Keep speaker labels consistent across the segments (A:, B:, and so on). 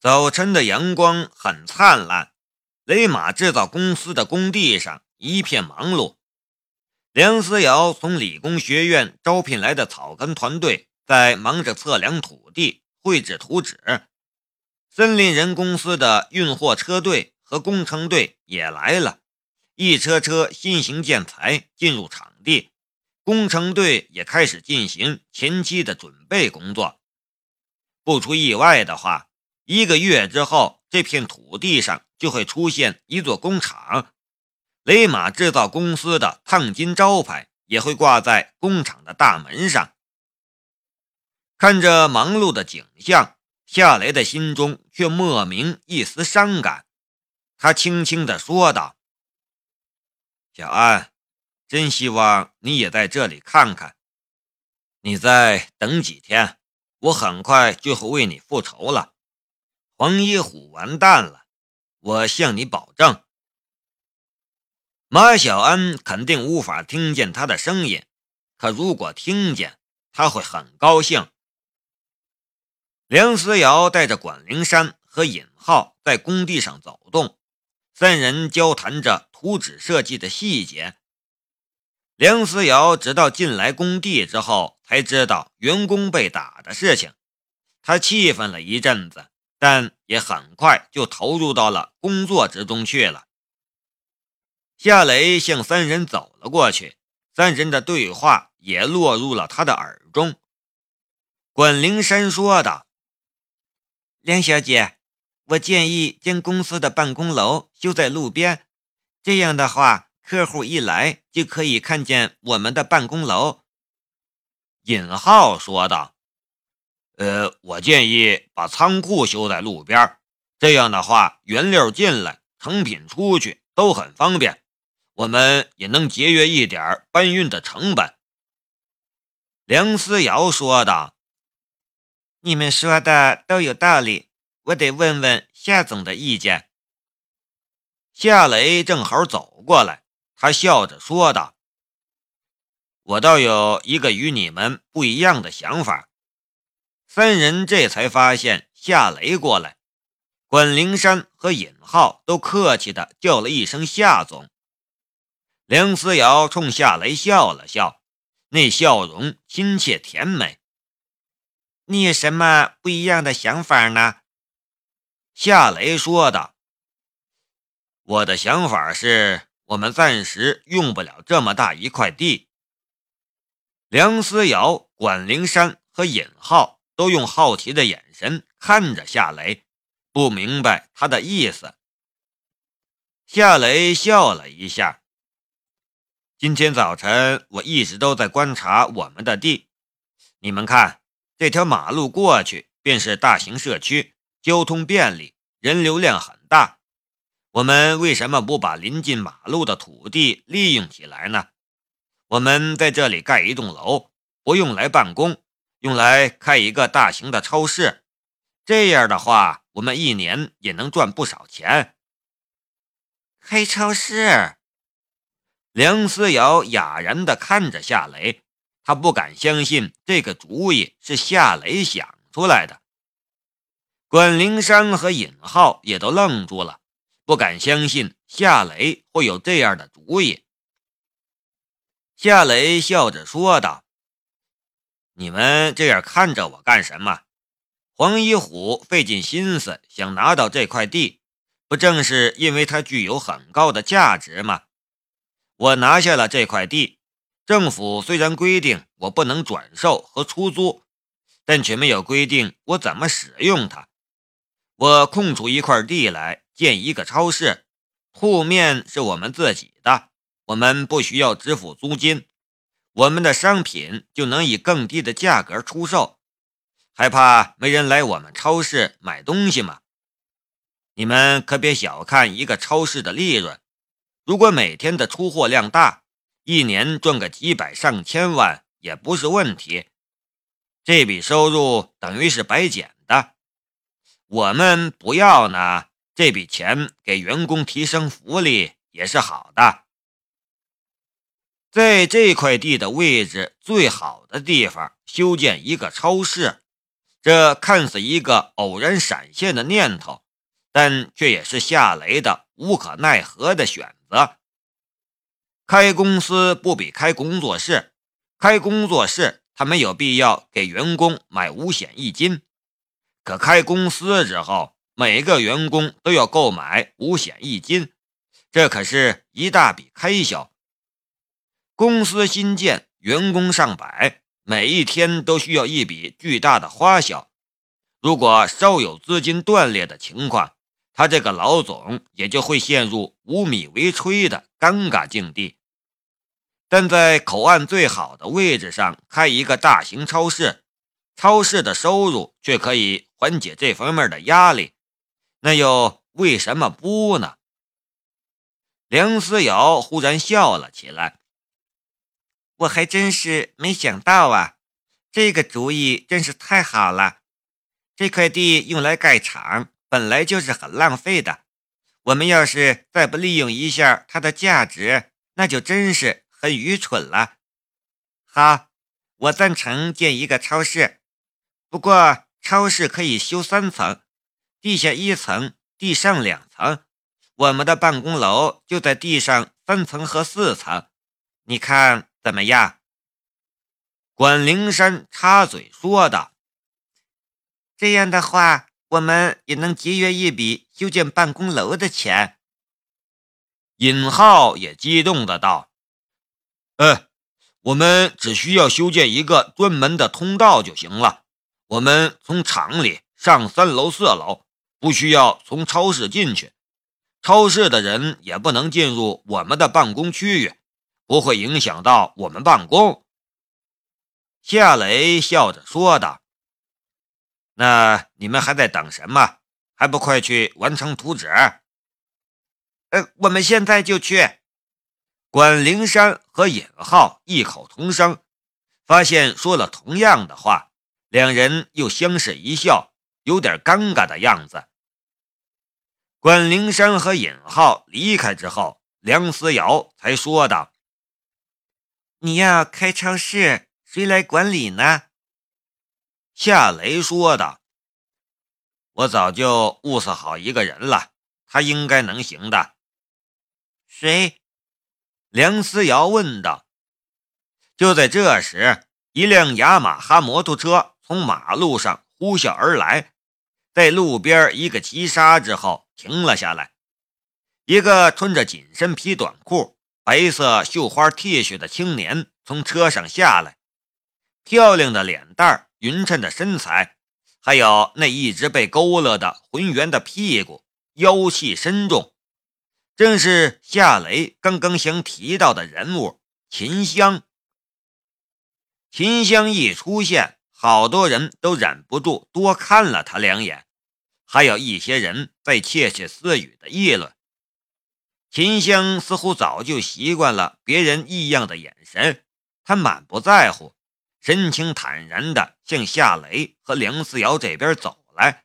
A: 早晨的阳光很灿烂，雷马制造公司的工地上一片忙碌。梁思瑶从理工学院招聘来的草根团队在忙着测量土地、绘制图纸。森林人公司的运货车队和工程队也来了，一车车新型建材进入场地，工程队也开始进行前期的准备工作。不出意外的话。一个月之后，这片土地上就会出现一座工厂，雷马制造公司的烫金招牌也会挂在工厂的大门上。看着忙碌的景象，夏雷的心中却莫名一丝伤感。他轻轻地说道：“小安，真希望你也在这里看看。你再等几天，我很快就会为你复仇了。”黄一虎完蛋了，我向你保证。马小安肯定无法听见他的声音，可如果听见，他会很高兴。梁思瑶带着管灵山和尹浩在工地上走动，三人交谈着图纸设计的细节。梁思瑶直到进来工地之后，才知道员工被打的事情，他气愤了一阵子。但也很快就投入到了工作之中去了。夏雷向三人走了过去，三人的对话也落入了他的耳中。管灵山说道：“
B: 梁小姐，我建议将公司的办公楼修在路边，这样的话，客户一来就可以看见我们的办公楼。”
A: 尹浩说道。呃，我建议把仓库修在路边，这样的话，原料进来，成品出去都很方便，我们也能节约一点搬运的成本。”
B: 梁思瑶说道。“你们说的都有道理，我得问问夏总的意见。”
A: 夏雷正好走过来，他笑着说道：“我倒有一个与你们不一样的想法。”三人这才发现夏雷过来，管灵山和尹浩都客气的叫了一声“夏总”。梁思瑶冲夏雷笑了笑，那笑容亲切甜美。
B: 你有什么不一样的想法呢？
A: 夏雷说道：“我的想法是，我们暂时用不了这么大一块地。”梁思瑶、管灵山和尹浩。都用好奇的眼神看着夏雷，不明白他的意思。夏雷笑了一下。今天早晨我一直都在观察我们的地，你们看，这条马路过去便是大型社区，交通便利，人流量很大。我们为什么不把临近马路的土地利用起来呢？我们在这里盖一栋楼，不用来办公。用来开一个大型的超市，这样的话，我们一年也能赚不少钱。
B: 开超市，
A: 梁思瑶哑然地看着夏雷，他不敢相信这个主意是夏雷想出来的。管灵山和尹浩也都愣住了，不敢相信夏雷会有这样的主意。夏雷笑着说道。你们这样看着我干什么？黄一虎费尽心思想拿到这块地，不正是因为它具有很高的价值吗？我拿下了这块地，政府虽然规定我不能转售和出租，但却没有规定我怎么使用它。我空出一块地来建一个超市，铺面是我们自己的，我们不需要支付租金。我们的商品就能以更低的价格出售，还怕没人来我们超市买东西吗？你们可别小看一个超市的利润，如果每天的出货量大，一年赚个几百上千万也不是问题。这笔收入等于是白捡的，我们不要呢，这笔钱给员工提升福利也是好的。在这块地的位置最好的地方修建一个超市，这看似一个偶然闪现的念头，但却也是夏雷的无可奈何的选择。开公司不比开工作室，开工作室他没有必要给员工买五险一金，可开公司之后，每个员工都要购买五险一金，这可是一大笔开销。公司新建，员工上百。每一天都需要一笔巨大的花销，如果稍有资金断裂的情况，他这个老总也就会陷入无米为炊的尴尬境地。但在口岸最好的位置上开一个大型超市，超市的收入却可以缓解这方面的压力，那又为什么不呢？梁思瑶忽然笑了起来。
B: 我还真是没想到啊，这个主意真是太好了。这块地用来盖厂本来就是很浪费的，我们要是再不利用一下它的价值，那就真是很愚蠢了。好，我赞成建一个超市，不过超市可以修三层，地下一层，地上两层。我们的办公楼就在地上三层和四层，你看。怎么样？管灵山插嘴说道：“这样的话，我们也能节约一笔修建办公楼的钱。”
A: 尹浩也激动的道：“呃，我们只需要修建一个专门的通道就行了。我们从厂里上三楼、四楼，不需要从超市进去。超市的人也不能进入我们的办公区域。”不会影响到我们办公。”夏雷笑着说道。“那你们还在等什么？还不快去完成图纸？”“
B: 呃，我们现在就去。”
A: 管灵山和尹浩异口同声，发现说了同样的话，两人又相视一笑，有点尴尬的样子。管灵山和尹浩离开之后，梁思瑶才说道。
B: 你要开超市，谁来管理呢？
A: 夏雷说道：“我早就物色好一个人了，他应该能行的。”
B: 谁？
A: 梁思瑶问道。就在这时，一辆雅马哈摩托车从马路上呼啸而来，在路边一个急刹之后停了下来。一个穿着紧身皮短裤。白色绣花 T 恤的青年从车上下来，漂亮的脸蛋匀称的身材，还有那一直被勾勒的浑圆的屁股，妖气深重，正是夏雷刚刚想提到的人物秦香。秦香一出现，好多人都忍不住多看了他两眼，还有一些人在窃窃私语的议论。秦香似乎早就习惯了别人异样的眼神，他满不在乎，神情坦然地向夏雷和梁思瑶这边走来。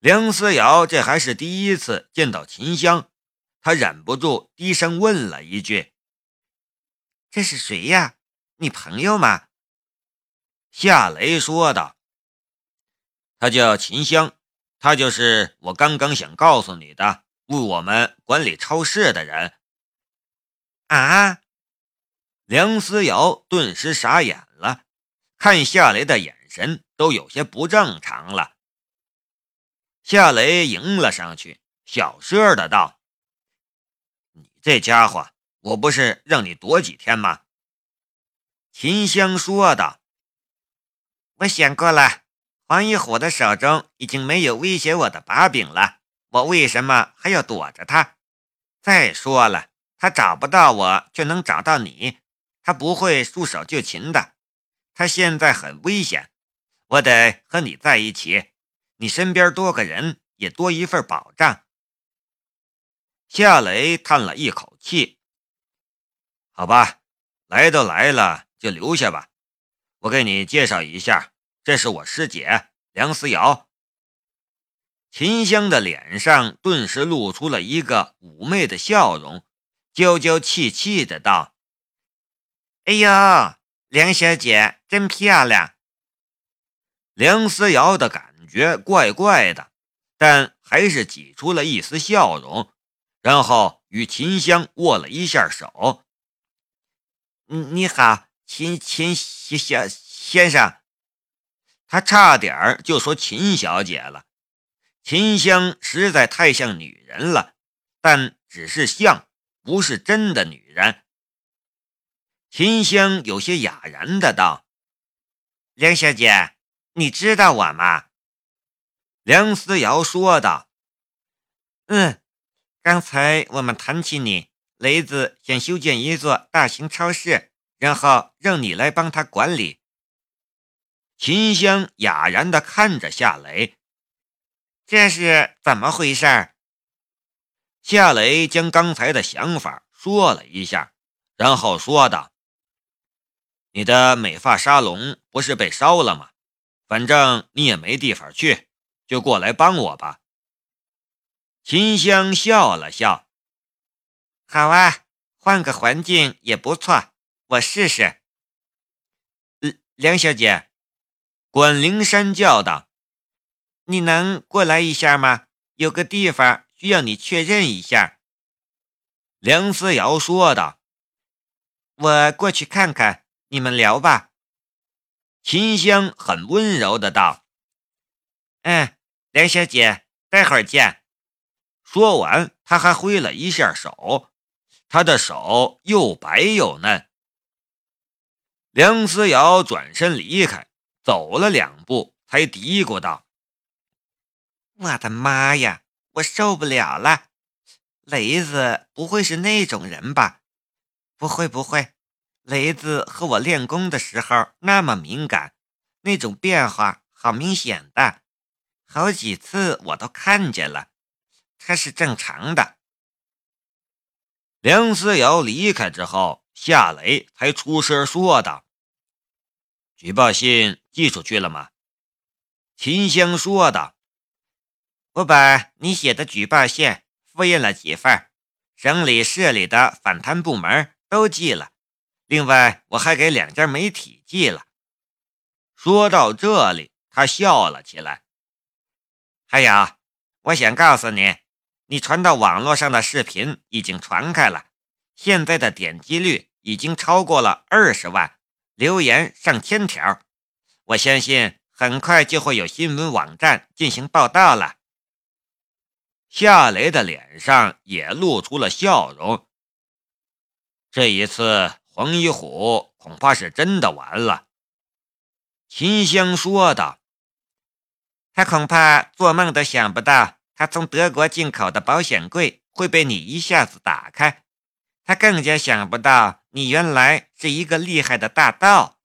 A: 梁思瑶这还是第一次见到秦香，他忍不住低声问了一句：“
B: 这是谁呀？你朋友吗？”
A: 夏雷说道：“他叫秦香，他就是我刚刚想告诉你的。”为我们管理超市的人
B: 啊！
A: 梁思瑶顿时傻眼了，看夏雷的眼神都有些不正常了。夏雷迎了上去，小声的道：“你这家伙，我不是让你躲几天吗？”
B: 秦香说道：“我想过了，黄一虎的手中已经没有威胁我的把柄了。”我为什么还要躲着他？再说了，他找不到我，却能找到你，他不会束手就擒的。他现在很危险，我得和你在一起，你身边多个人，也多一份保障。
A: 夏雷叹了一口气：“好吧，来都来了，就留下吧。我给你介绍一下，这是我师姐梁思瑶。”秦香的脸上顿时露出了一个妩媚的笑容，娇娇气气的道：“
B: 哎呀，梁小姐真漂亮。”
A: 梁思瑶的感觉怪怪的，但还是挤出了一丝笑容，然后与秦香握了一下手。
B: 你好，秦秦小先生。
A: 他差点就说秦小姐了。秦香实在太像女人了，但只是像，不是真的女人。秦香有些哑然的道：“
B: 梁小姐。”你知道我吗？
A: 梁思瑶说道：“
B: 嗯，刚才我们谈起你，雷子想修建一座大型超市，然后让你来帮他管理。”
A: 秦香哑然的看着夏雷，
B: 这是怎么回事？
A: 夏雷将刚才的想法说了一下，然后说道：“你的美发沙龙不是被烧了吗？”反正你也没地方去，就过来帮我吧。秦香笑了笑，
B: 好啊，换个环境也不错，我试试。梁小姐，
A: 管灵山叫道：“
B: 你能过来一下吗？有个地方需要你确认一下。”
A: 梁思瑶说道：“
B: 我过去看看，你们聊吧。”
A: 秦香很温柔的道：“
B: 嗯，梁小姐，待会儿见。”
A: 说完，他还挥了一下手，他的手又白又嫩。梁思瑶转身离开，走了两步，才嘀咕道：“
B: 我的妈呀，我受不了了！雷子不会是那种人吧？不会，不会。”雷子和我练功的时候那么敏感，那种变化好明显的，好几次我都看见了，他是正常的。
A: 梁思瑶离开之后，夏雷才出声说道：“举报信寄出去了吗？”
B: 秦香说道：“我把你写的举报信复印了几份，省里、市里的反贪部门都寄了。”另外，我还给两家媒体寄了。
A: 说到这里，他笑了起来。
B: 还有，我想告诉你，你传到网络上的视频已经传开了，现在的点击率已经超过了二十万，留言上千条。我相信很快就会有新闻网站进行报道了。
A: 夏雷的脸上也露出了笑容。这一次。黄一虎恐怕是真的完了，秦香说道。
B: 他恐怕做梦都想不到，他从德国进口的保险柜会被你一下子打开。他更加想不到，你原来是一个厉害的大盗。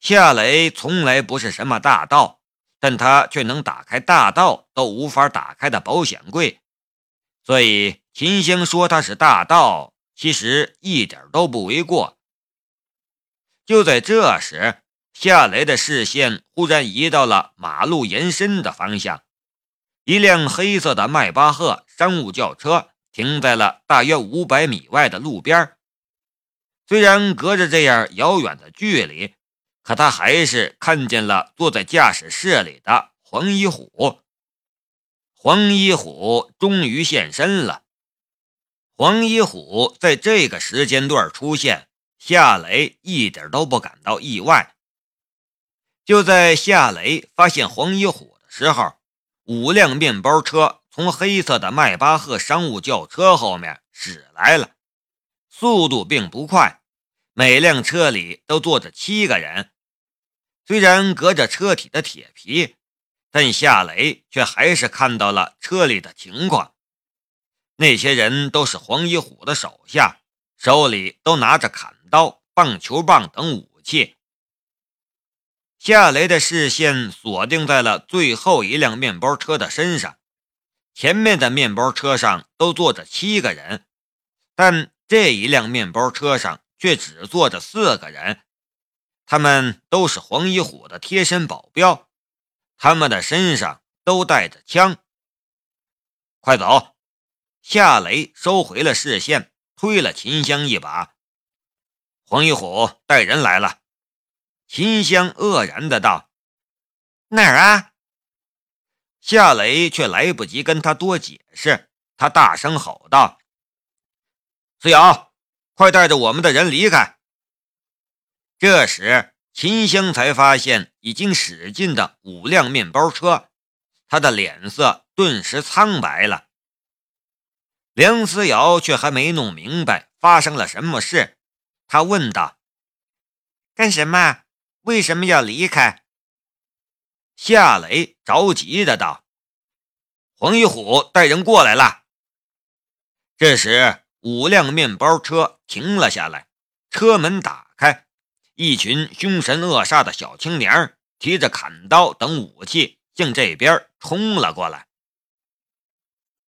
A: 夏雷从来不是什么大盗，但他却能打开大盗都无法打开的保险柜，所以秦香说他是大盗。其实一点都不为过。就在这时，夏雷的视线忽然移到了马路延伸的方向，一辆黑色的迈巴赫商务轿车停在了大约五百米外的路边。虽然隔着这样遥远的距离，可他还是看见了坐在驾驶室里的黄一虎。黄一虎终于现身了。黄一虎在这个时间段出现，夏雷一点都不感到意外。就在夏雷发现黄一虎的时候，五辆面包车从黑色的迈巴赫商务轿车后面驶来了，速度并不快，每辆车里都坐着七个人。虽然隔着车体的铁皮，但夏雷却还是看到了车里的情况。那些人都是黄一虎的手下，手里都拿着砍刀、棒球棒等武器。夏雷的视线锁定在了最后一辆面包车的身上，前面的面包车上都坐着七个人，但这一辆面包车上却只坐着四个人，他们都是黄一虎的贴身保镖，他们的身上都带着枪。快走！夏雷收回了视线，推了秦香一把。黄一虎带人来了。秦香愕然的道：“
B: 哪儿啊？
A: 夏雷却来不及跟他多解释，他大声吼道：“思瑶，快带着我们的人离开！”这时，秦香才发现已经驶进的五辆面包车，他的脸色顿时苍白了。梁思瑶却还没弄明白发生了什么事，他问道：“
B: 干什么？为什么要离开？”
A: 夏雷着急的道：“黄一虎带人过来了。”这时，五辆面包车停了下来，车门打开，一群凶神恶煞的小青年提着砍刀等武器向这边冲了过来。